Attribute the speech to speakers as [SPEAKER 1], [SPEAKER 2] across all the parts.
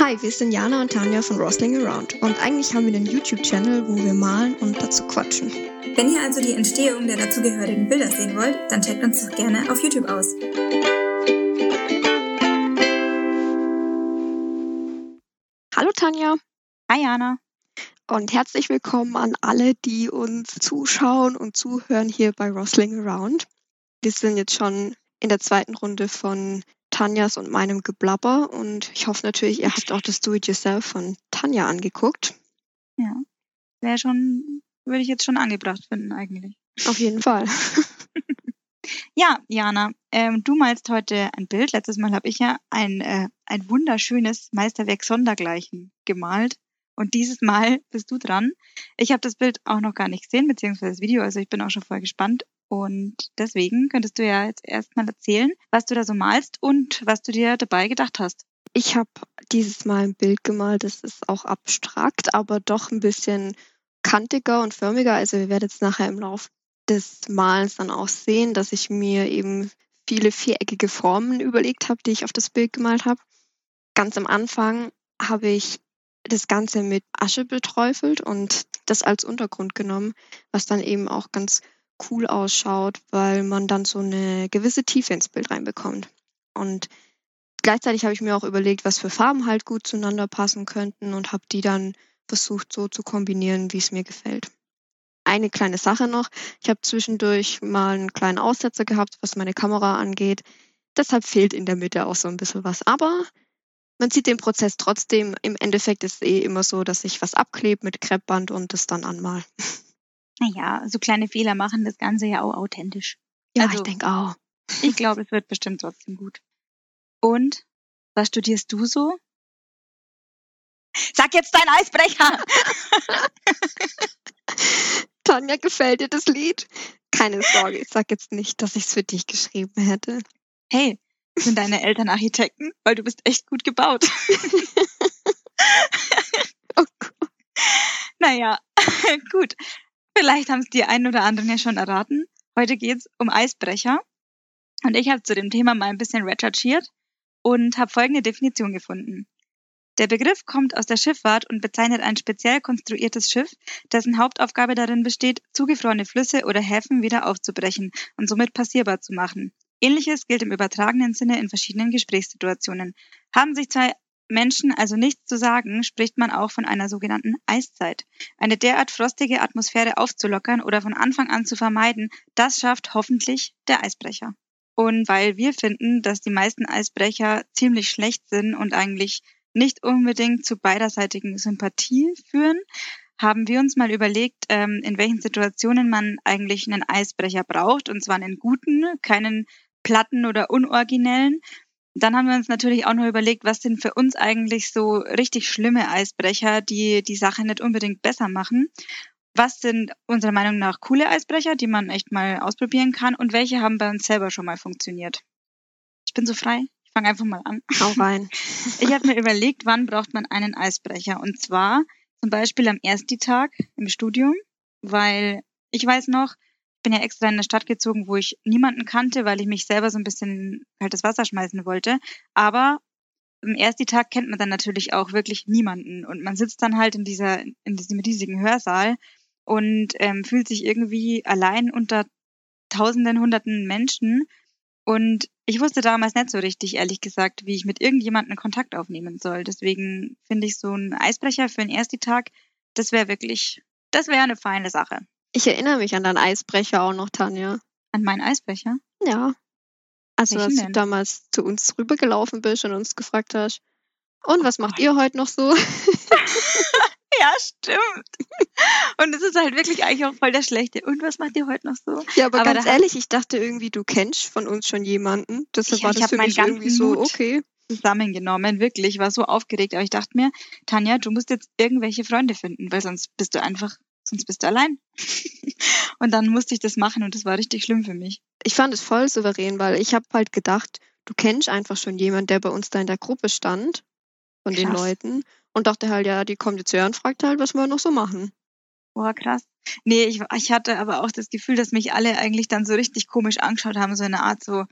[SPEAKER 1] Hi, wir sind Jana und Tanja von Rosling Around und eigentlich haben wir einen YouTube-Channel, wo wir malen und dazu quatschen.
[SPEAKER 2] Wenn ihr also die Entstehung der dazugehörigen Bilder sehen wollt, dann checkt uns doch gerne auf YouTube aus.
[SPEAKER 1] Hallo Tanja
[SPEAKER 3] Hi Jana.
[SPEAKER 1] und herzlich willkommen an alle, die uns zuschauen und zuhören hier bei Rosling Around. Wir sind jetzt schon in der zweiten Runde von Tanjas und meinem Geblabber und ich hoffe natürlich, ihr habt auch das Do-It-Yourself von Tanja angeguckt.
[SPEAKER 3] Ja. Wäre schon, würde ich jetzt schon angebracht finden eigentlich.
[SPEAKER 1] Auf jeden Fall.
[SPEAKER 3] Ja, Jana, ähm, du malst heute ein Bild. Letztes Mal habe ich ja ein, äh, ein wunderschönes Meisterwerk Sondergleichen gemalt. Und dieses Mal bist du dran. Ich habe das Bild auch noch gar nicht gesehen, beziehungsweise das Video, also ich bin auch schon voll gespannt. Und deswegen könntest du ja jetzt erstmal erzählen, was du da so malst und was du dir dabei gedacht hast.
[SPEAKER 1] Ich habe dieses Mal ein Bild gemalt, das ist auch abstrakt, aber doch ein bisschen kantiger und förmiger. Also ihr werdet es nachher im Lauf des Malens dann auch sehen, dass ich mir eben viele viereckige Formen überlegt habe, die ich auf das Bild gemalt habe. Ganz am Anfang habe ich das Ganze mit Asche beträufelt und das als Untergrund genommen, was dann eben auch ganz cool ausschaut, weil man dann so eine gewisse Tiefe ins Bild reinbekommt. Und gleichzeitig habe ich mir auch überlegt, was für Farben halt gut zueinander passen könnten und habe die dann versucht so zu kombinieren, wie es mir gefällt. Eine kleine Sache noch. Ich habe zwischendurch mal einen kleinen Aussetzer gehabt, was meine Kamera angeht. Deshalb fehlt in der Mitte auch so ein bisschen was. Aber man sieht den Prozess trotzdem. Im Endeffekt ist es eh immer so, dass ich was abklebe mit Kreppband und das dann anmal.
[SPEAKER 3] Naja, so kleine Fehler machen das Ganze ja auch authentisch.
[SPEAKER 1] Ja,
[SPEAKER 3] Also-
[SPEAKER 1] ich denke auch.
[SPEAKER 3] Ich glaube, es wird bestimmt trotzdem gut. Und was studierst du so? Sag jetzt dein Eisbrecher!
[SPEAKER 1] Tanja, gefällt dir das Lied? Keine Sorge, ich sag jetzt nicht, dass ich es für dich geschrieben hätte.
[SPEAKER 3] Hey, sind deine Eltern Architekten? Weil du bist echt gut gebaut.
[SPEAKER 1] Oh Gott.
[SPEAKER 3] Naja, gut. Vielleicht haben es die einen oder anderen ja schon erraten. Heute geht's um Eisbrecher. Und ich habe zu dem Thema mal ein bisschen recherchiert und habe folgende Definition gefunden. Der Begriff kommt aus der Schifffahrt und bezeichnet ein speziell konstruiertes Schiff, dessen Hauptaufgabe darin besteht, zugefrorene Flüsse oder Häfen wieder aufzubrechen und somit passierbar zu machen. Ähnliches gilt im übertragenen Sinne in verschiedenen Gesprächssituationen. Haben sich zwei Menschen also nichts zu sagen, spricht man auch von einer sogenannten Eiszeit. Eine derart frostige Atmosphäre aufzulockern oder von Anfang an zu vermeiden, das schafft hoffentlich der Eisbrecher. Und weil wir finden, dass die meisten Eisbrecher ziemlich schlecht sind und eigentlich nicht unbedingt zu beiderseitigen Sympathie führen, haben wir uns mal überlegt, ähm, in welchen Situationen man eigentlich einen Eisbrecher braucht, und zwar einen guten, keinen platten oder unoriginellen. Dann haben wir uns natürlich auch noch überlegt, was sind für uns eigentlich so richtig schlimme Eisbrecher, die die Sache nicht unbedingt besser machen. Was sind unserer Meinung nach coole Eisbrecher, die man echt mal ausprobieren kann und welche haben bei uns selber schon mal funktioniert? Ich bin so frei. Ich fange einfach mal an.
[SPEAKER 1] Hau rein.
[SPEAKER 3] Ich habe mir überlegt, wann braucht man einen Eisbrecher? Und zwar zum Beispiel am ersten Tag im Studium, weil ich weiß noch, bin ja extra in eine Stadt gezogen, wo ich niemanden kannte, weil ich mich selber so ein bisschen kaltes Wasser schmeißen wollte. Aber am ersten Tag kennt man dann natürlich auch wirklich niemanden und man sitzt dann halt in dieser in diesem riesigen Hörsaal und ähm, fühlt sich irgendwie allein unter Tausenden, Hunderten Menschen und ich wusste damals nicht so richtig, ehrlich gesagt, wie ich mit irgendjemandem Kontakt aufnehmen soll. Deswegen finde ich so ein Eisbrecher für den ersten Tag, das wäre wirklich, das wäre eine feine Sache.
[SPEAKER 1] Ich erinnere mich an deinen Eisbrecher auch noch, Tanja.
[SPEAKER 3] An meinen Eisbrecher?
[SPEAKER 1] Ja. Also,
[SPEAKER 3] Welchen
[SPEAKER 1] du
[SPEAKER 3] denn?
[SPEAKER 1] damals zu uns rübergelaufen bist und uns gefragt hast, und
[SPEAKER 3] Oh
[SPEAKER 1] was macht
[SPEAKER 3] Gott.
[SPEAKER 1] ihr heute noch so?
[SPEAKER 3] Ja, stimmt. Und es ist halt wirklich eigentlich auch voll der Schlechte. Und was macht ihr heute noch so?
[SPEAKER 1] Ja, aber,
[SPEAKER 3] Aber
[SPEAKER 1] ganz ehrlich, ich dachte irgendwie, du kennst von uns schon jemanden. Deshalb
[SPEAKER 3] Ja,
[SPEAKER 1] war
[SPEAKER 3] ich
[SPEAKER 1] das
[SPEAKER 3] hab
[SPEAKER 1] für mich irgendwie so,
[SPEAKER 3] Mut.
[SPEAKER 1] okay.
[SPEAKER 3] Zusammengenommen, wirklich. Ich war so aufgeregt. Aber ich dachte mir, Tanja, du musst jetzt irgendwelche Freunde finden, weil sonst bist du einfach, sonst bist du allein. und dann musste ich das machen und das war richtig schlimm für mich.
[SPEAKER 1] Ich fand es voll souverän, weil ich habe halt gedacht, du kennst einfach schon jemanden, der bei uns da in der Gruppe stand, von den
[SPEAKER 3] Krass.
[SPEAKER 1] Leuten. Und dachte halt, ja, die kommt jetzt her und fragt halt, was wir noch so machen.
[SPEAKER 3] Boah, krass. Nee, ich, ich hatte aber auch das Gefühl, dass mich alle eigentlich dann so richtig komisch angeschaut haben, so eine Art so,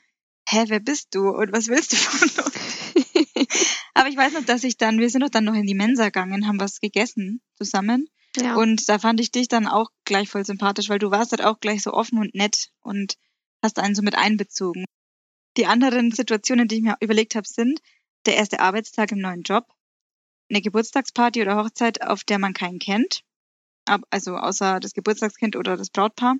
[SPEAKER 3] hä, wer bist du und was willst du von uns? Aber ich weiß noch, dass ich dann, wir sind doch dann noch in die Mensa gegangen, haben was gegessen zusammen.
[SPEAKER 1] Ja.
[SPEAKER 3] Und da fand ich dich dann auch gleich voll sympathisch, weil du warst halt auch gleich so offen und nett und hast einen so mit einbezogen. Die anderen Situationen, die ich mir überlegt habe, sind der erste Arbeitstag im neuen Job, eine Geburtstagsparty oder Hochzeit, auf der man keinen kennt, also außer das Geburtstagskind oder das Brautpaar,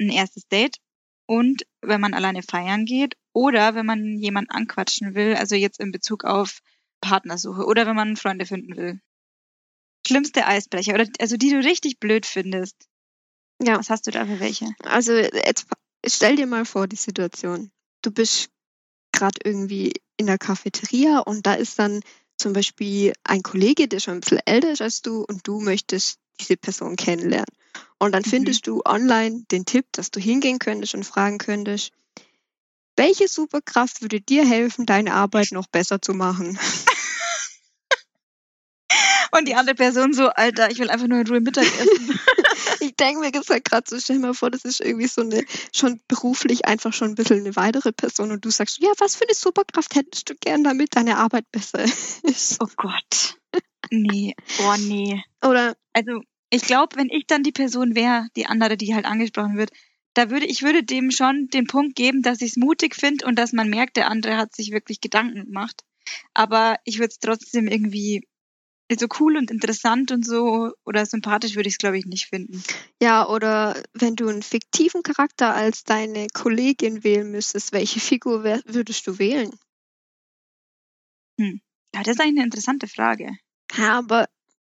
[SPEAKER 3] ein erstes Date und wenn man alleine feiern geht oder wenn man jemanden anquatschen will, also jetzt in Bezug auf Partnersuche oder wenn man Freunde finden will. Schlimmste Eisbrecher oder also die du richtig blöd findest.
[SPEAKER 1] Ja.
[SPEAKER 3] Was hast du da für welche?
[SPEAKER 1] Also jetzt stell dir mal vor die Situation. Du bist gerade irgendwie in der Cafeteria und da ist dann zum Beispiel ein Kollege, der schon ein bisschen älter ist als du und du möchtest diese Person kennenlernen. Und dann
[SPEAKER 3] Mhm.
[SPEAKER 1] findest du online den Tipp, dass du hingehen könntest und fragen könntest, welche Superkraft würde dir helfen, deine Arbeit noch besser zu machen?
[SPEAKER 3] Und die andere Person so, Alter, ich will einfach nur in Ruhe Mittag essen.
[SPEAKER 1] Ich denke mir jetzt halt gerade so, stell mal vor, das ist irgendwie so eine, schon beruflich einfach schon ein bisschen eine weitere Person und du sagst, ja, was für eine Superkraft hättest du gern, damit deine Arbeit besser ist?
[SPEAKER 3] oh Gott. Nee, oh nee.
[SPEAKER 1] Oder,
[SPEAKER 3] Also, ich glaube, wenn ich dann die Person wäre, die andere, die halt angesprochen wird, da würde ich würde dem schon den Punkt geben, dass ich es mutig finde und dass man merkt, der andere hat sich wirklich Gedanken gemacht. Aber ich würde es trotzdem irgendwie so cool und interessant und so oder sympathisch würde ich es, glaube ich, nicht finden.
[SPEAKER 1] ja, oder wenn du einen fiktiven Charakter als deine Kollegin wählen müsstest, welche Figur würdest du wählen?
[SPEAKER 3] Ja, das ist eigentlich eine interessante Frage.
[SPEAKER 1] Ja, aber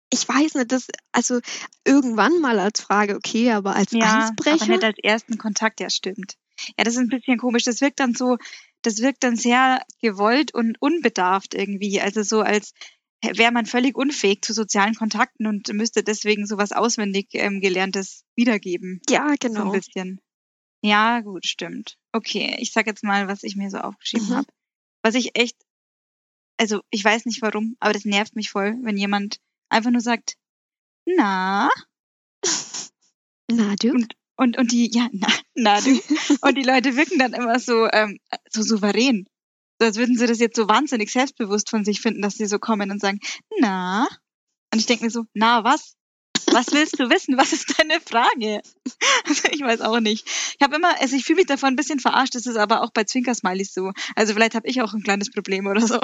[SPEAKER 1] ich weiß nicht, das, also irgendwann mal als Frage, okay, aber als
[SPEAKER 3] Ja, aber
[SPEAKER 1] Eisbrecher?
[SPEAKER 3] nicht als ersten Kontakt, ja, stimmt. Ja, das ist ein bisschen komisch. Das wirkt dann so, das wirkt dann sehr gewollt und unbedarft irgendwie. Also so als wäre man völlig unfähig zu sozialen Kontakten und müsste deswegen sowas auswendig ähm, Gelerntes wiedergeben.
[SPEAKER 1] ja,
[SPEAKER 3] So ein
[SPEAKER 1] genau.
[SPEAKER 3] bisschen. Ja, gut, stimmt. Okay, ich sag jetzt mal, was ich mir so aufgeschrieben
[SPEAKER 1] Mhm.
[SPEAKER 3] habe. Was ich echt, also ich weiß nicht warum, aber das nervt mich voll, wenn jemand einfach nur sagt, na,
[SPEAKER 1] Na, du?
[SPEAKER 3] und, und, und die, ja, na, na du. Und die Leute wirken dann immer so, ähm, so souverän. Als würden sie das jetzt so wahnsinnig selbstbewusst von sich finden, dass sie so kommen und sagen, na. Und ich denke mir so, na, was? Was willst du wissen? Was ist deine Frage? Also ich weiß auch nicht. Ich habe immer, also ich fühle mich davon ein bisschen verarscht, das ist aber auch bei Zwinkersmileys so. Also vielleicht habe ich auch ein kleines Problem oder so.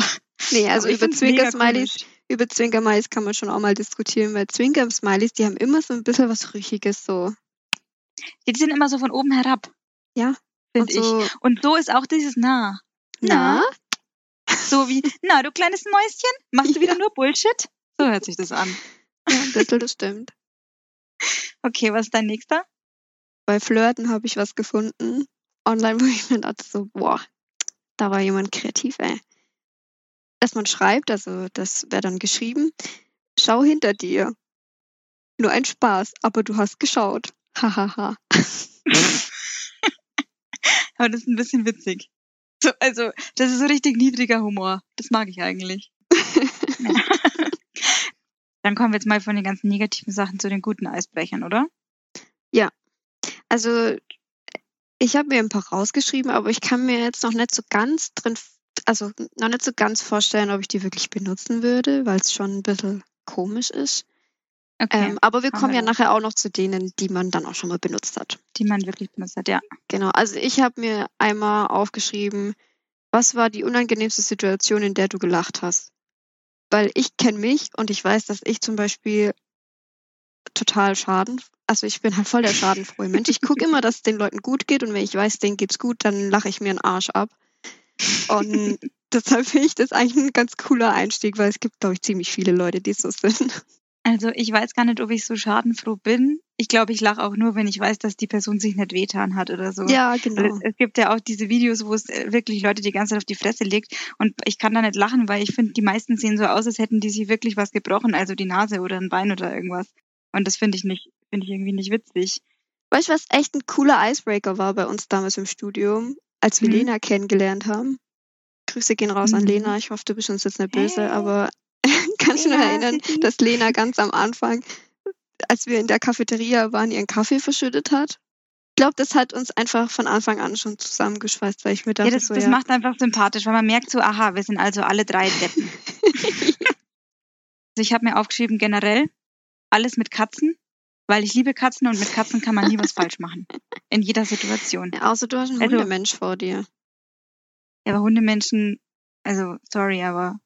[SPEAKER 1] Nee, also über Zwinker-Smileys über Zwinker-Smileys kann man schon auch mal diskutieren, weil Zwinker-Smileys, die haben immer so ein bisschen was Rüchiges so.
[SPEAKER 3] Die sind immer so von oben herab.
[SPEAKER 1] Ja,
[SPEAKER 3] Finde
[SPEAKER 1] so,
[SPEAKER 3] ich. Und so ist auch dieses Na.
[SPEAKER 1] Na,
[SPEAKER 3] So wie, na, du kleines Mäuschen, machst du wieder nur Bullshit? So hört sich das an.
[SPEAKER 1] ja, ein bisschen, das stimmt.
[SPEAKER 3] Okay, was ist dein nächster?
[SPEAKER 1] Bei Flirten habe ich was gefunden, online, wo ich mir dachte so, boah, da war jemand kreativ, ey. Dass man schreibt, also das wäre dann geschrieben, schau hinter dir. Nur ein Spaß, aber du hast geschaut. Hahaha.
[SPEAKER 3] Aber das ist ein bisschen witzig. So, also, das ist so richtig niedriger Humor. Das mag ich eigentlich. Dann kommen wir jetzt mal von den ganzen negativen Sachen zu den guten Eisbrechern, oder?
[SPEAKER 1] Also ich habe mir ein paar rausgeschrieben, aber ich kann mir jetzt noch nicht so ganz drin, also noch nicht so ganz vorstellen, ob ich die wirklich benutzen würde, weil es schon ein bisschen komisch ist.
[SPEAKER 3] Okay,
[SPEAKER 1] Ähm, aber wir kommen ja nachher auch noch zu denen, die man dann auch schon mal benutzt hat.
[SPEAKER 3] die man wirklich benutzt hat, ja.
[SPEAKER 1] Genau. Also ich habe mir einmal aufgeschrieben, was war die unangenehmste Situation, in der du gelacht hast? Weil ich kenne mich und ich weiß, dass ich zum Beispiel total schaden, also ich bin halt voll der schadenfrohe Mensch. Ich gucke immer, dass es den Leuten gut geht und wenn ich weiß, denen geht's gut, dann lache ich mir einen Arsch ab. Und deshalb finde ich das eigentlich ein ganz cooler Einstieg, weil es gibt, glaube ich, ziemlich viele Leute, die so sind.
[SPEAKER 3] Also, ich weiß gar nicht, ob ich so schadenfroh bin. Ich glaube, ich lache auch nur, wenn ich weiß, dass die Person sich nicht wehtan hat oder so.
[SPEAKER 1] Ja, genau.
[SPEAKER 3] Es, es gibt ja auch diese Videos, wo es äh, wirklich Leute die ganze Zeit auf die Fresse legt. Und ich kann da nicht lachen, weil ich finde, die meisten sehen so aus, als hätten die sich wirklich was gebrochen, also die Nase oder ein Bein oder irgendwas. Und das finde ich nicht, finde ich irgendwie nicht witzig.
[SPEAKER 1] Weißt du, was echt ein cooler Icebreaker war bei uns damals im Studium, als wir
[SPEAKER 3] Mhm.
[SPEAKER 1] Lena kennengelernt haben? Grüße gehen raus an
[SPEAKER 3] Mhm.
[SPEAKER 1] Lena. Ich hoffe, du bist uns jetzt nicht böse,
[SPEAKER 3] Hey.
[SPEAKER 1] aber kannst du noch
[SPEAKER 3] Lena,
[SPEAKER 1] erinnern, dass Lena ganz am Anfang, als wir in der Cafeteria waren, ihren Kaffee verschüttet hat? glaube, das hat uns einfach von Anfang an schon zusammengeschweißt, weil ich mir dachte,
[SPEAKER 3] Ja, das,
[SPEAKER 1] so,
[SPEAKER 3] das
[SPEAKER 1] ja,
[SPEAKER 3] macht einfach sympathisch, weil man merkt so, aha, wir sind also alle drei Deppen. Also ich habe mir aufgeschrieben, generell alles mit Katzen, weil ich liebe Katzen und mit Katzen kann man nie was falsch machen. In jeder Situation.
[SPEAKER 1] ja, außer du hast einen
[SPEAKER 3] Also-
[SPEAKER 1] Hundemensch vor dir.
[SPEAKER 3] Ja, aber Hundemenschen, also sorry, aber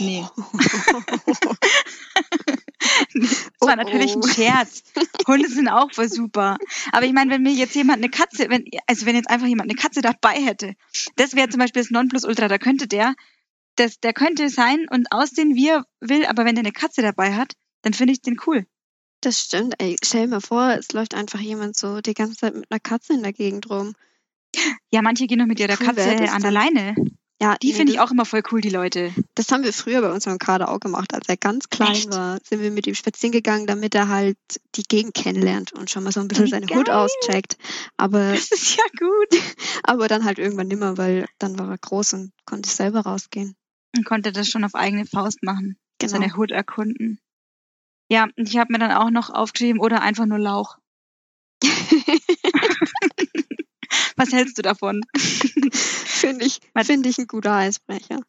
[SPEAKER 3] nee. Das war
[SPEAKER 1] Oh,
[SPEAKER 3] natürlich ein
[SPEAKER 1] oh.
[SPEAKER 3] Scherz. Hunde sind auch voll super. Aber ich meine, wenn mir jetzt jemand eine Katze, wenn, also wenn jetzt einfach jemand eine Katze dabei hätte, das wäre zum Beispiel das Nonplusultra, da könnte der, das, der könnte sein und aussehen, wie er will, aber wenn der eine Katze dabei hat, dann finde ich den cool.
[SPEAKER 1] Das stimmt, ey. Stell dir mal vor, es läuft einfach jemand so die ganze Zeit mit einer Katze in der Gegend rum.
[SPEAKER 3] Ja, manche gehen noch mit ihrer
[SPEAKER 1] Cool
[SPEAKER 3] Katze an der. Leine.
[SPEAKER 1] Ja,
[SPEAKER 3] Die
[SPEAKER 1] nee,
[SPEAKER 3] finde ich auch immer voll cool, die Leute.
[SPEAKER 1] Das haben wir früher bei unserem Kader auch gemacht. Als er ganz klein
[SPEAKER 3] Echt?
[SPEAKER 1] war, sind wir mit ihm spazieren gegangen, damit er halt die Gegend kennenlernt und schon mal so ein bisschen
[SPEAKER 3] Wie
[SPEAKER 1] seine Hut
[SPEAKER 3] geil.
[SPEAKER 1] auscheckt. Aber,
[SPEAKER 3] Das ist ja gut.
[SPEAKER 1] aber dann halt irgendwann nimmer, weil dann war er groß und konnte selber rausgehen.
[SPEAKER 3] Und konnte das schon auf eigene Faust machen.
[SPEAKER 1] Genau.
[SPEAKER 3] Seine Hut erkunden. Ja, und ich habe mir dann auch noch aufgeschrieben, oder einfach nur Lauch. Was hältst du davon?
[SPEAKER 1] Finde ich, finde ich ein guter Eisbrecher.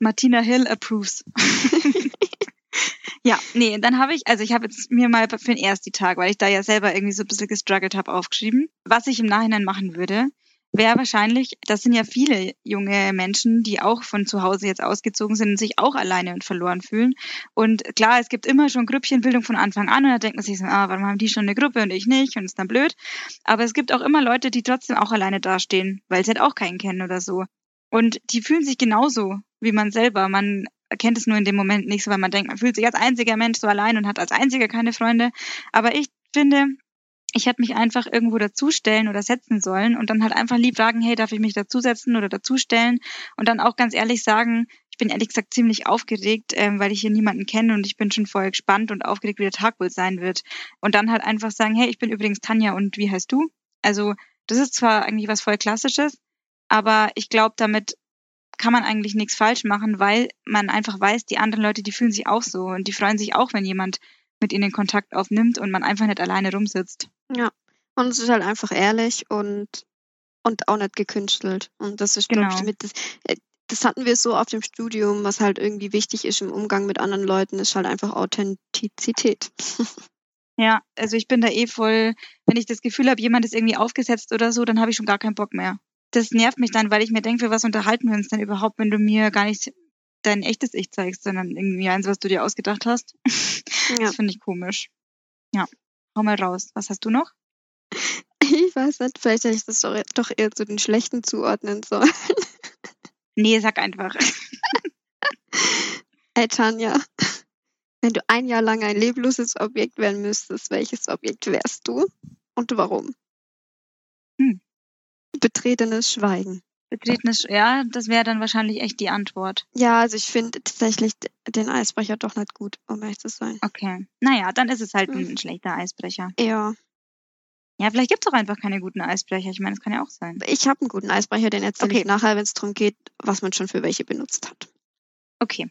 [SPEAKER 3] Martina Hill approves. ja, nee, dann habe ich, also ich habe jetzt mir mal für den ersten Tag, weil ich da ja selber irgendwie so ein bisschen gestruggelt habe, aufgeschrieben. Was ich im Nachhinein machen würde, wäre wahrscheinlich, das sind ja viele junge Menschen, die auch von zu Hause jetzt ausgezogen sind und sich auch alleine und verloren fühlen. Und klar, es gibt immer schon Grüppchenbildung von Anfang an und da denkt man sich so, ah, warum haben die schon eine Gruppe und ich nicht und ist dann blöd. Aber es gibt auch immer Leute, die trotzdem auch alleine dastehen, weil sie halt auch keinen kennen oder so. Und die fühlen sich genauso wie man selber. Man erkennt es nur in dem Moment nicht so, weil man denkt, man fühlt sich als einziger Mensch so allein und hat als einziger keine Freunde. Aber ich finde, ich hätte mich einfach irgendwo dazustellen oder setzen sollen und dann halt einfach lieb fragen, hey, darf ich mich dazusetzen oder dazustellen? Und dann auch ganz ehrlich sagen, ich bin ehrlich gesagt ziemlich aufgeregt, ähm, weil ich hier niemanden kenne und ich bin schon voll gespannt und aufgeregt, wie der Tag wohl sein wird. Und dann halt einfach sagen, hey, ich bin übrigens Tanja und wie heißt du? Also das ist zwar eigentlich was voll Klassisches, aber ich glaube, damit kann man eigentlich nichts falsch machen, weil man einfach weiß, die anderen Leute, die fühlen sich auch so und die freuen sich auch, wenn jemand mit ihnen Kontakt aufnimmt und man einfach nicht alleine rumsitzt.
[SPEAKER 1] Ja. Und es ist halt einfach ehrlich und, und auch nicht gekünstelt. Und das ist, glaube ich,
[SPEAKER 3] Genau.
[SPEAKER 1] mit das, äh, das hatten wir so auf dem Studium, was halt irgendwie wichtig ist im Umgang mit anderen Leuten, ist halt einfach Authentizität.
[SPEAKER 3] Ja, also ich bin da eh voll, wenn ich das Gefühl habe, jemand ist irgendwie aufgesetzt oder so, dann habe ich schon gar keinen Bock mehr. Das nervt mich dann, weil ich mir denke, für was unterhalten wir uns denn überhaupt, wenn du mir gar nicht dein echtes Ich zeigst, sondern irgendwie eins, was du dir ausgedacht hast.
[SPEAKER 1] Ja.
[SPEAKER 3] Das finde ich komisch. Ja, hau mal raus. Was hast du noch?
[SPEAKER 1] Ich weiß nicht, vielleicht hätte ich das doch, doch eher zu den Schlechten zuordnen sollen.
[SPEAKER 3] Nee, sag einfach.
[SPEAKER 1] Hey Tanja, wenn du ein Jahr lang ein lebloses Objekt werden müsstest, welches Objekt wärst du und warum?
[SPEAKER 3] Hm.
[SPEAKER 1] Betretenes Schweigen.
[SPEAKER 3] Betretenes, ja, das wäre dann wahrscheinlich echt die Antwort.
[SPEAKER 1] Ja, also ich finde tatsächlich den Eisbrecher doch nicht gut, um ehrlich zu sein.
[SPEAKER 3] Okay. Naja, dann ist es halt
[SPEAKER 1] Hm.
[SPEAKER 3] ein schlechter Eisbrecher.
[SPEAKER 1] Ja,
[SPEAKER 3] Ja, vielleicht gibt's auch einfach keine guten Eisbrecher. Ich meine, das kann ja auch sein.
[SPEAKER 1] ich habe einen guten Eisbrecher, den erzähle
[SPEAKER 3] Okay.
[SPEAKER 1] ich nachher, wenn es darum geht, was man schon für welche benutzt hat.
[SPEAKER 3] Okay.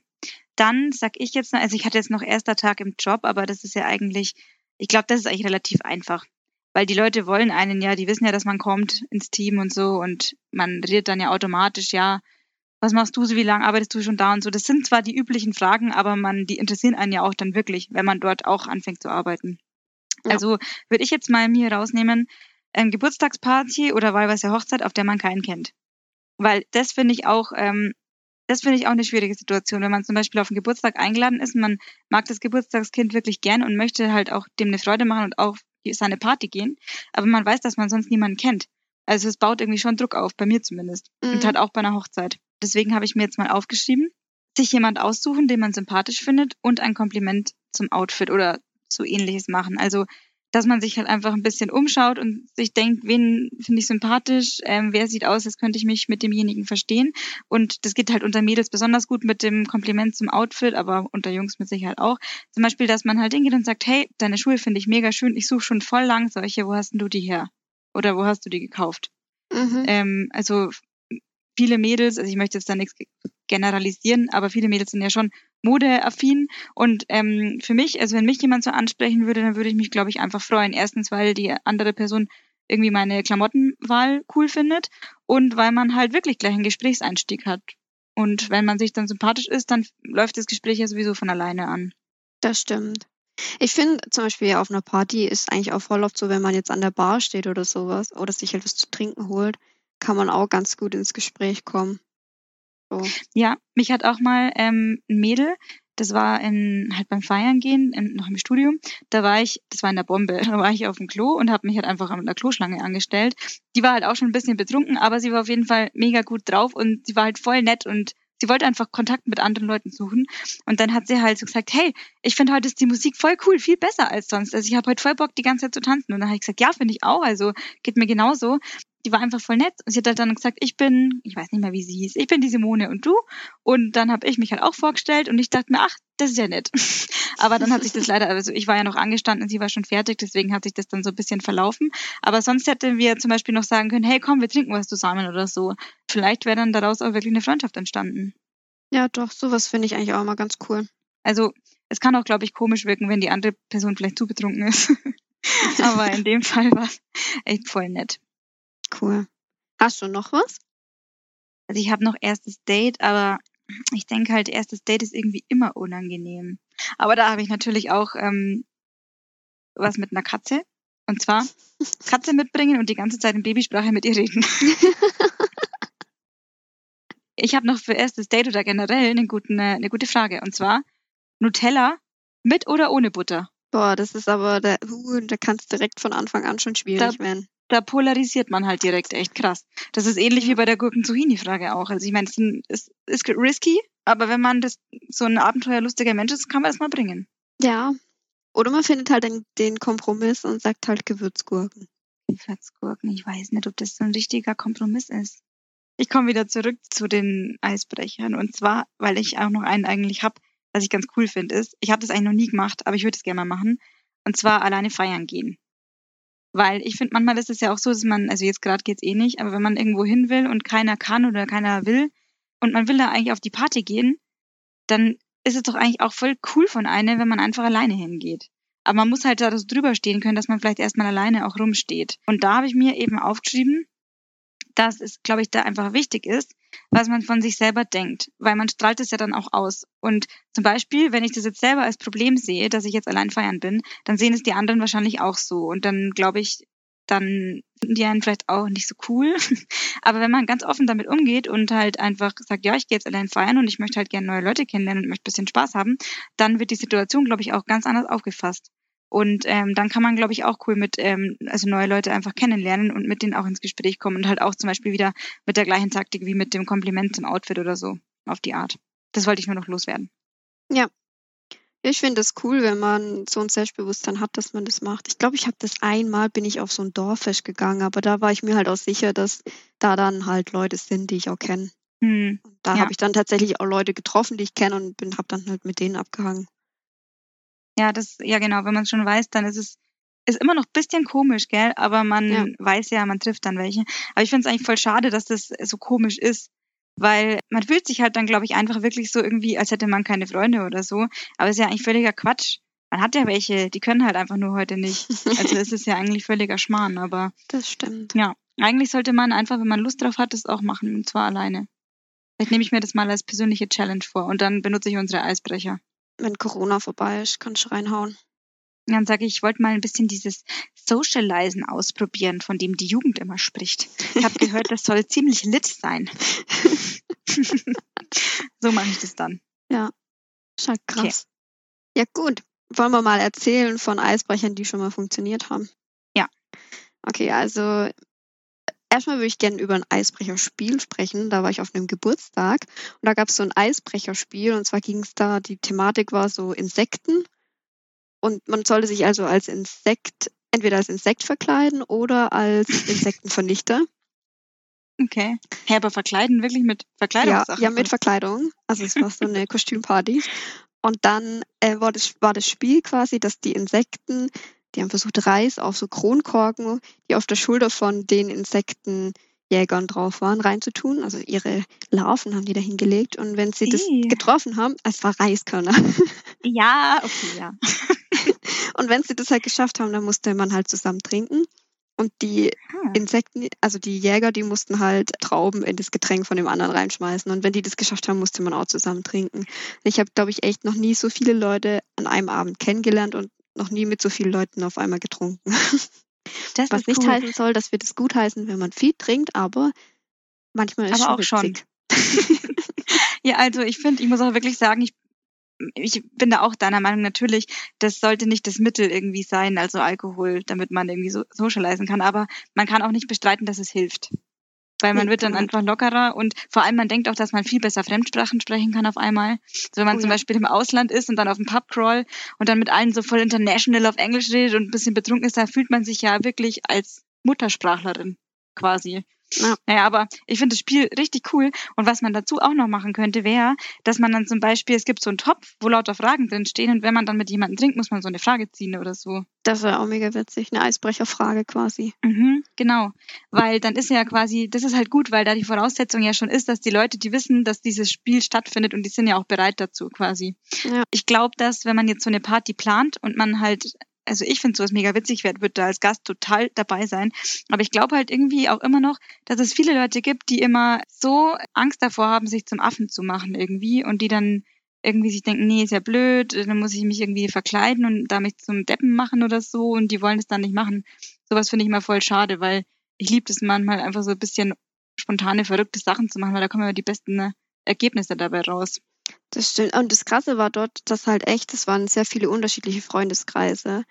[SPEAKER 3] Dann sag ich jetzt noch, also ich hatte jetzt noch erster Tag im Job, aber das ist ja eigentlich, ich glaube, das ist eigentlich relativ einfach. Weil die Leute wollen einen ja, die wissen ja, dass man kommt ins Team und so und man redet dann ja automatisch, ja, was machst du so, wie lange arbeitest du schon da und so. Das sind zwar die üblichen Fragen, aber man, die interessieren einen ja auch dann wirklich, wenn man dort auch anfängt zu arbeiten.
[SPEAKER 1] Ja.
[SPEAKER 3] Also würde ich jetzt mal mir rausnehmen, ähm, Geburtstagsparty oder wahlweise Hochzeit, auf der man keinen kennt. Weil das finde ich auch, ähm, das finde ich auch eine schwierige Situation, wenn man zum Beispiel auf einen Geburtstag eingeladen ist, und man mag das Geburtstagskind wirklich gern und möchte halt auch dem eine Freude machen und auch seine Party gehen, aber man weiß, dass man sonst niemanden kennt. Also es baut irgendwie schon Druck auf, bei mir zumindest. Und
[SPEAKER 1] Mhm.
[SPEAKER 3] halt auch bei einer Hochzeit. Deswegen habe ich mir jetzt mal aufgeschrieben, sich jemand aussuchen, den man sympathisch findet und ein Kompliment zum Outfit oder so ähnliches machen. Also dass man sich halt einfach ein bisschen umschaut und sich denkt, wen finde ich sympathisch, ähm, wer sieht aus, als könnte ich mich mit demjenigen verstehen. Und das geht halt unter Mädels besonders gut mit dem Kompliment zum Outfit, aber unter Jungs mit Sicherheit auch. Zum Beispiel, dass man halt hingeht und sagt, hey, deine Schuhe finde ich mega schön, ich suche schon voll lang solche, wo hast denn du die her? Oder wo hast du die gekauft?
[SPEAKER 1] Mhm.
[SPEAKER 3] Ähm, also viele Mädels, also ich möchte jetzt da nichts generalisieren, aber viele Mädels sind ja schon modeaffin und ähm, für mich, also wenn mich jemand so ansprechen würde, dann würde ich mich, glaube ich, einfach freuen. Erstens, weil die andere Person irgendwie meine Klamottenwahl cool findet und weil man halt wirklich gleich einen Gesprächseinstieg hat. Und wenn man sich dann sympathisch ist, dann läuft das Gespräch ja sowieso von alleine an.
[SPEAKER 1] Das stimmt. Ich finde zum Beispiel auf einer Party ist eigentlich auch voll oft so, wenn man jetzt an der Bar steht oder sowas oder sich etwas zu trinken holt, kann man auch ganz gut ins Gespräch kommen. So.
[SPEAKER 3] Ja, mich hat auch mal ähm, ein Mädel, das war in, halt beim Feiern gehen, in, noch im Studium, da war ich, das war in der Bombe, da war ich auf dem Klo und habe mich halt einfach an der Kloschlange angestellt. Die war halt auch schon ein bisschen betrunken, aber sie war auf jeden Fall mega gut drauf und sie war halt voll nett und sie wollte einfach Kontakt mit anderen Leuten suchen. Und dann hat sie halt so gesagt, hey, ich finde heute ist die Musik voll cool, viel besser als sonst. Also ich habe heute voll Bock, die ganze Zeit zu tanzen. Und dann habe ich gesagt, ja, finde ich auch. Also geht mir genauso die war einfach voll nett. Sie hat halt dann gesagt, ich bin, ich weiß nicht mehr, wie sie hieß, ich bin die Simone und du. Und dann habe ich mich halt auch vorgestellt und ich dachte mir, ach, das ist ja nett. Aber dann hat sich das leider, also ich war ja noch angestanden und sie war schon fertig, deswegen hat sich das dann so ein bisschen verlaufen. Aber sonst hätten wir zum Beispiel noch sagen können, hey, komm, wir trinken was zusammen oder so. Vielleicht wäre dann daraus auch wirklich eine Freundschaft entstanden.
[SPEAKER 1] Ja, doch, sowas finde ich eigentlich auch immer ganz cool.
[SPEAKER 3] Also es kann auch, glaube ich, komisch wirken, wenn die andere Person vielleicht zu betrunken ist. Aber in dem Fall war es echt voll nett.
[SPEAKER 1] Cool. Hast du noch was?
[SPEAKER 3] Also ich habe noch erstes Date, aber ich denke halt, erstes Date ist irgendwie immer unangenehm. Aber da habe ich natürlich auch ähm, was mit einer Katze. Und zwar Katze mitbringen und die ganze Zeit in Babysprache mit ihr reden. ich habe noch für erstes Date oder generell eine, guten, äh, eine gute Frage. Und zwar Nutella mit oder ohne Butter?
[SPEAKER 1] Boah, das ist aber, da, uh, da kann es direkt von Anfang an schon schwierig
[SPEAKER 3] da,
[SPEAKER 1] werden
[SPEAKER 3] da polarisiert man halt direkt echt krass. Das ist ähnlich wie bei der Gurken-Zucchini-Frage auch. Also ich meine, es ist, ist risky, aber wenn man das so ein abenteuerlustiger Mensch ist, kann man es mal bringen.
[SPEAKER 1] Ja. Oder man findet halt den, den Kompromiss und sagt halt Gewürzgurken.
[SPEAKER 3] Gewürzgurken, ich weiß nicht, ob das so ein richtiger Kompromiss ist. Ich komme wieder zurück zu den Eisbrechern. Und zwar, weil ich auch noch einen eigentlich habe, was ich ganz cool finde, ist, ich habe das eigentlich noch nie gemacht, aber ich würde es gerne mal machen. Und zwar alleine feiern gehen. Weil ich finde, manchmal ist es ja auch so, dass man, also jetzt gerade geht's eh nicht, aber wenn man irgendwo hin will und keiner kann oder keiner will und man will da eigentlich auf die Party gehen, dann ist es doch eigentlich auch voll cool von einem, wenn man einfach alleine hingeht. Aber man muss halt da drüber stehen können, dass man vielleicht erstmal alleine auch rumsteht. Und da habe ich mir eben aufgeschrieben, dass es, glaube ich, da einfach wichtig ist, was man von sich selber denkt, weil man strahlt es ja dann auch aus. Und zum Beispiel, wenn ich das jetzt selber als Problem sehe, dass ich jetzt allein feiern bin, dann sehen es die anderen wahrscheinlich auch so. Und dann glaube ich, dann finden die einen vielleicht auch nicht so cool. Aber wenn man ganz offen damit umgeht und halt einfach sagt, ja, ich gehe jetzt allein feiern und ich möchte halt gerne neue Leute kennenlernen und möchte ein bisschen Spaß haben, dann wird die Situation, glaube ich, auch ganz anders aufgefasst. Und ähm, dann kann man, glaube ich, auch cool mit, ähm, also neue Leute einfach kennenlernen und mit denen auch ins Gespräch kommen und halt auch zum Beispiel wieder mit der gleichen Taktik wie mit dem Kompliment zum Outfit oder so auf die Art. Das wollte ich nur noch loswerden.
[SPEAKER 1] Ja. Ich finde es cool, wenn man so ein Selbstbewusstsein hat, dass man das macht. Ich glaube, ich habe das einmal, bin ich auf so ein Dorffest gegangen, aber da war ich mir halt auch sicher, dass da dann halt Leute sind, die ich auch kenne. Hm, da ja. habe ich dann tatsächlich auch Leute getroffen, die ich kenne und bin, habe dann halt mit denen abgehangen.
[SPEAKER 3] Ja, das, ja genau, wenn man es schon weiß, dann ist es ist immer noch ein bisschen komisch, gell? Aber man ja. weiß ja, man trifft dann welche. Aber ich finde es eigentlich voll schade, dass das so komisch ist. Weil man fühlt sich halt dann, glaube ich, einfach wirklich so irgendwie, als hätte man keine Freunde oder so. Aber es ist ja eigentlich völliger Quatsch. Man hat ja welche, die können halt einfach nur heute nicht. Also es ist ja eigentlich völliger Schmarrn, aber.
[SPEAKER 1] Das stimmt.
[SPEAKER 3] Ja. Eigentlich sollte man einfach, wenn man Lust drauf hat, das auch machen. Und zwar alleine. Vielleicht nehme ich mir das mal als persönliche Challenge vor und dann benutze ich unsere Eisbrecher
[SPEAKER 1] wenn Corona vorbei ist, kannst du reinhauen.
[SPEAKER 3] Dann sage ich, ich wollte mal ein bisschen dieses Socializen ausprobieren, von dem die Jugend immer spricht. Ich habe gehört, das soll ziemlich lit sein. so mache ich das dann.
[SPEAKER 1] Ja, ist halt krass. Okay. Ja, gut. Wollen wir mal erzählen von Eisbrechern, die schon mal funktioniert haben?
[SPEAKER 3] Ja.
[SPEAKER 1] Okay, also Erstmal würde ich gerne über ein Eisbrecherspiel sprechen. Da war ich auf einem Geburtstag und da gab es so ein Eisbrecherspiel und zwar ging es da, die Thematik war so Insekten und man sollte sich also als Insekt, entweder als Insekt verkleiden oder als Insektenvernichter.
[SPEAKER 3] Okay. Hey, aber verkleiden wirklich mit Verkleidung?
[SPEAKER 1] Ja, ja, mit Verkleidung. Also es war so eine Kostümparty. Und dann äh, war, das, war das Spiel quasi, dass die Insekten die haben versucht, Reis auf so Kronkorken, die auf der Schulter von den Insektenjägern drauf waren, reinzutun. Also ihre Larven haben die da hingelegt. Und wenn sie das getroffen haben, es war Reiskörner.
[SPEAKER 3] Ja, okay, ja.
[SPEAKER 1] und wenn sie das halt geschafft haben, dann musste man halt zusammen trinken. Und die
[SPEAKER 3] Hm.
[SPEAKER 1] Insekten, also die Jäger, die mussten halt Trauben in das Getränk von dem anderen reinschmeißen. Und wenn die das geschafft haben, musste man auch zusammen trinken. Ich habe, glaube ich, echt noch nie so viele Leute an einem Abend kennengelernt und noch nie mit so vielen Leuten auf einmal getrunken.
[SPEAKER 3] Das
[SPEAKER 1] Was nicht
[SPEAKER 3] cool.
[SPEAKER 1] heißen soll, dass wir das gut heißen, wenn man viel trinkt, aber manchmal ist
[SPEAKER 3] Aber
[SPEAKER 1] schon
[SPEAKER 3] auch
[SPEAKER 1] witzig.
[SPEAKER 3] Ja, also ich finde, ich muss auch wirklich sagen, ich, ich bin da auch deiner Meinung natürlich, das sollte nicht das Mittel irgendwie sein, also Alkohol, damit man irgendwie so socialisen kann. Aber man kann auch nicht bestreiten, dass es hilft. Weil man wird dann einfach lockerer und vor allem man denkt auch, dass man viel besser Fremdsprachen sprechen kann auf einmal. So wenn man
[SPEAKER 1] Oh
[SPEAKER 3] zum
[SPEAKER 1] ja.
[SPEAKER 3] Beispiel im Ausland ist und dann auf dem Pub crawl und dann mit allen so voll international auf Englisch redet und ein bisschen betrunken ist, da fühlt man sich ja wirklich als Muttersprachlerin quasi.
[SPEAKER 1] Ja.
[SPEAKER 3] Naja, aber ich finde das Spiel richtig cool. Und was man dazu auch noch machen könnte, wäre, dass man dann zum Beispiel, es gibt so einen Topf, wo lauter Fragen drin stehen und wenn man dann mit jemandem trinkt, muss man so eine Frage ziehen oder so.
[SPEAKER 1] Das wäre auch mega witzig. Eine Eisbrecherfrage quasi.
[SPEAKER 3] Mhm, genau. Weil dann ist ja quasi, das ist halt gut, weil da die Voraussetzung ja schon ist, dass die Leute, die wissen, dass dieses Spiel stattfindet und die sind ja auch bereit dazu quasi.
[SPEAKER 1] Ja.
[SPEAKER 3] Ich glaube, dass wenn man jetzt so eine Party plant und man halt, also ich finde sowas mega witzig, wird, wird da als Gast total dabei sein. Aber ich glaube halt irgendwie auch immer noch, dass es viele Leute gibt, die immer so Angst davor haben, sich zum Affen zu machen irgendwie und die dann irgendwie sich denken, nee, ist ja blöd, dann muss ich mich irgendwie verkleiden und da mich zum Deppen machen oder so und die wollen es dann nicht machen. Sowas finde ich immer voll schade, weil ich liebe es manchmal einfach so ein bisschen spontane, verrückte Sachen zu machen, weil da kommen immer die besten äh, Ergebnisse dabei raus.
[SPEAKER 1] Das stimmt. Und das Krasse war dort, dass halt echt, es waren sehr viele unterschiedliche Freundeskreise,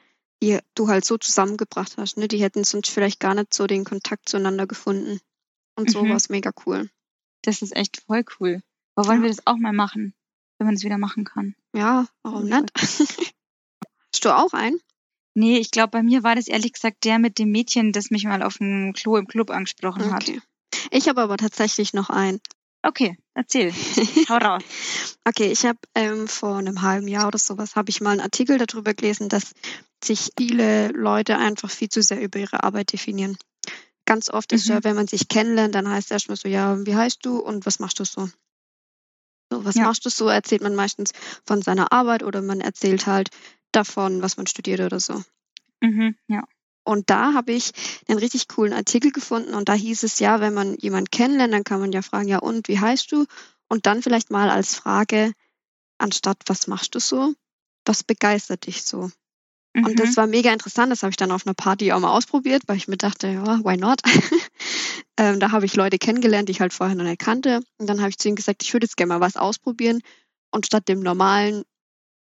[SPEAKER 1] die du halt so zusammengebracht hast. Ne? Die hätten sonst vielleicht gar nicht so den Kontakt zueinander gefunden. Und so
[SPEAKER 3] Mhm.
[SPEAKER 1] war es mega cool.
[SPEAKER 3] Das ist echt voll cool. Aber wollen
[SPEAKER 1] Ja.
[SPEAKER 3] wir das auch mal machen, wenn man es wieder machen kann?
[SPEAKER 1] Ja, warum nicht? Hast du auch einen?
[SPEAKER 3] Nee, ich glaube, bei mir war das ehrlich gesagt der mit dem Mädchen, das mich mal auf dem Klo im Club angesprochen hat.
[SPEAKER 1] Okay. Ich habe aber tatsächlich noch einen.
[SPEAKER 3] Okay, erzähl. Hau raus.
[SPEAKER 1] Okay, ich habe ähm, vor einem halben Jahr oder sowas habe ich mal einen Artikel darüber gelesen, dass sich viele Leute einfach viel zu sehr über ihre Arbeit definieren. Ganz oft ist
[SPEAKER 3] Mhm.
[SPEAKER 1] ja, wenn man sich kennenlernt, dann heißt es erstmal so, ja, wie heißt du und was machst du so? So, was
[SPEAKER 3] Ja.
[SPEAKER 1] machst du so? Erzählt man meistens von seiner Arbeit oder man erzählt halt davon, was man studiert oder so.
[SPEAKER 3] Mhm, ja.
[SPEAKER 1] Und da habe ich einen richtig coolen Artikel gefunden und da hieß es ja, wenn man jemanden kennenlernt, dann kann man ja fragen, ja und, wie heißt du? Und dann vielleicht mal als Frage, anstatt was machst du so, was begeistert dich so?
[SPEAKER 3] Mhm.
[SPEAKER 1] Und das war mega interessant, das habe ich dann auf einer Party auch mal ausprobiert, weil ich mir dachte, ja, why not? ähm, da habe ich Leute kennengelernt, die ich halt vorher noch nicht kannte. Und dann habe ich zu ihnen gesagt, ich würde jetzt gerne mal was ausprobieren. Und statt dem normalen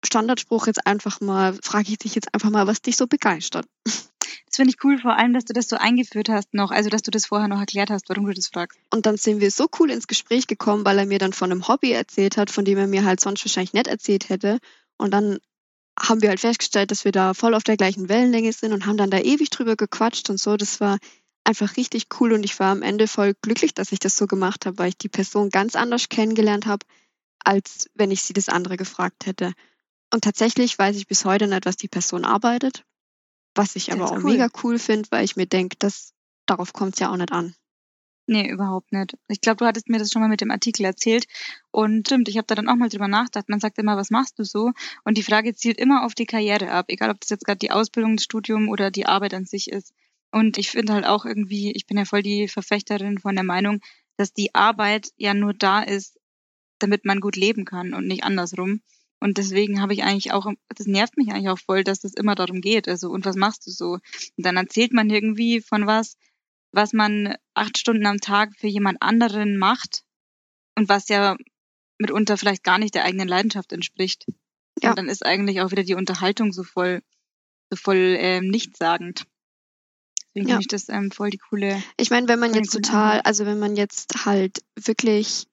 [SPEAKER 1] Standardspruch jetzt einfach mal, frage ich dich jetzt einfach mal, was dich so begeistert.
[SPEAKER 3] Das finde ich cool, vor allem, dass du das so eingeführt hast noch, also dass du das vorher noch erklärt hast, warum du das fragst.
[SPEAKER 1] Und dann sind wir so cool ins Gespräch gekommen, weil er mir dann von einem Hobby erzählt hat, von dem er mir halt sonst wahrscheinlich nicht erzählt hätte. Und dann haben wir halt festgestellt, dass wir da voll auf der gleichen Wellenlänge sind und haben dann da ewig drüber gequatscht und so. Das war einfach richtig cool und ich war am Ende voll glücklich, dass ich das so gemacht habe, weil ich die Person ganz anders kennengelernt habe, als wenn ich sie das andere gefragt hätte. Und tatsächlich weiß ich bis heute nicht, was die Person arbeitet, was ich aber auch
[SPEAKER 3] cool.
[SPEAKER 1] mega cool finde, weil ich mir denke, dass darauf kommt es ja auch nicht an.
[SPEAKER 3] Nee, überhaupt nicht. Ich glaube, du hattest mir das schon mal mit dem Artikel erzählt. Und stimmt, ich habe da dann auch mal drüber nachgedacht. Man sagt immer, was machst du so? Und die Frage zielt immer auf die Karriere ab, egal ob das jetzt gerade die Ausbildung, das Studium oder die Arbeit an sich ist. Und ich finde halt auch irgendwie, ich bin ja voll die Verfechterin von der Meinung, dass die Arbeit ja nur da ist, damit man gut leben kann und nicht andersrum. Und deswegen habe ich eigentlich auch, das nervt mich eigentlich auch voll, dass das immer darum geht. Also, und was machst du so? Und dann erzählt man irgendwie von was, was man acht Stunden am Tag für jemand anderen macht und was ja mitunter vielleicht gar nicht der eigenen Leidenschaft entspricht.
[SPEAKER 1] Ja.
[SPEAKER 3] Und dann ist eigentlich auch wieder die Unterhaltung so voll, so voll ähm, nichtssagend. Deswegen
[SPEAKER 1] Ja.
[SPEAKER 3] finde ich das ähm, voll die coole.
[SPEAKER 1] Ich meine, wenn man jetzt total, also wenn man jetzt halt wirklich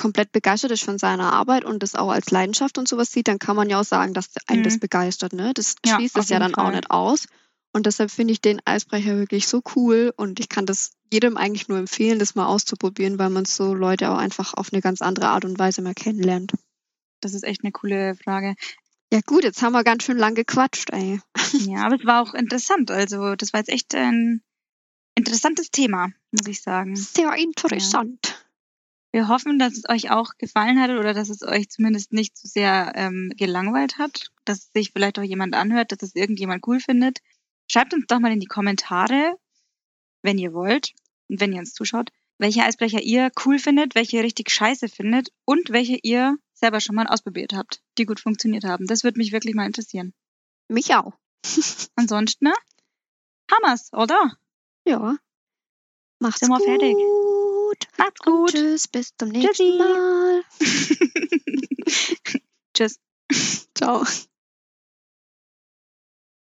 [SPEAKER 1] komplett begeistert ist von seiner Arbeit und das auch als Leidenschaft und sowas sieht, dann kann man ja auch sagen, dass einen das
[SPEAKER 3] Mhm.
[SPEAKER 1] begeistert, ne? Das
[SPEAKER 3] Ja,
[SPEAKER 1] schließt es ja dann auch
[SPEAKER 3] Fall.
[SPEAKER 1] nicht aus. Und deshalb finde ich den Eisbrecher wirklich so cool und ich kann das jedem eigentlich nur empfehlen, das mal auszuprobieren, weil man so Leute auch einfach auf eine ganz andere Art und Weise mal kennenlernt.
[SPEAKER 3] Das ist echt eine coole Frage.
[SPEAKER 1] Ja gut, jetzt haben wir ganz schön lang gequatscht, ey.
[SPEAKER 3] Ja, aber es war auch interessant. Also, das war jetzt echt ein interessantes Thema, muss ich sagen.
[SPEAKER 1] Sehr interessant.
[SPEAKER 3] Wir hoffen, dass es euch auch gefallen hat oder dass es euch zumindest nicht zu sehr ähm, gelangweilt hat, dass sich vielleicht auch jemand anhört, dass es irgendjemand cool findet. Schreibt uns doch mal in die Kommentare, wenn ihr wollt und wenn ihr uns zuschaut, welche Eisbrecher ihr cool findet, welche ihr richtig scheiße findet und welche ihr selber schon mal ausprobiert habt, die gut funktioniert haben. Das würde mich wirklich mal interessieren.
[SPEAKER 1] Mich auch.
[SPEAKER 3] Ansonsten, ne? Hammers, oder?
[SPEAKER 1] Ja. Macht's
[SPEAKER 3] Sind wir
[SPEAKER 1] gut.
[SPEAKER 3] fertig? Macht's gut.
[SPEAKER 1] tschüss, bis zum nächsten
[SPEAKER 3] Tschüssi.
[SPEAKER 1] Mal.
[SPEAKER 3] Tschüss.
[SPEAKER 1] Ciao.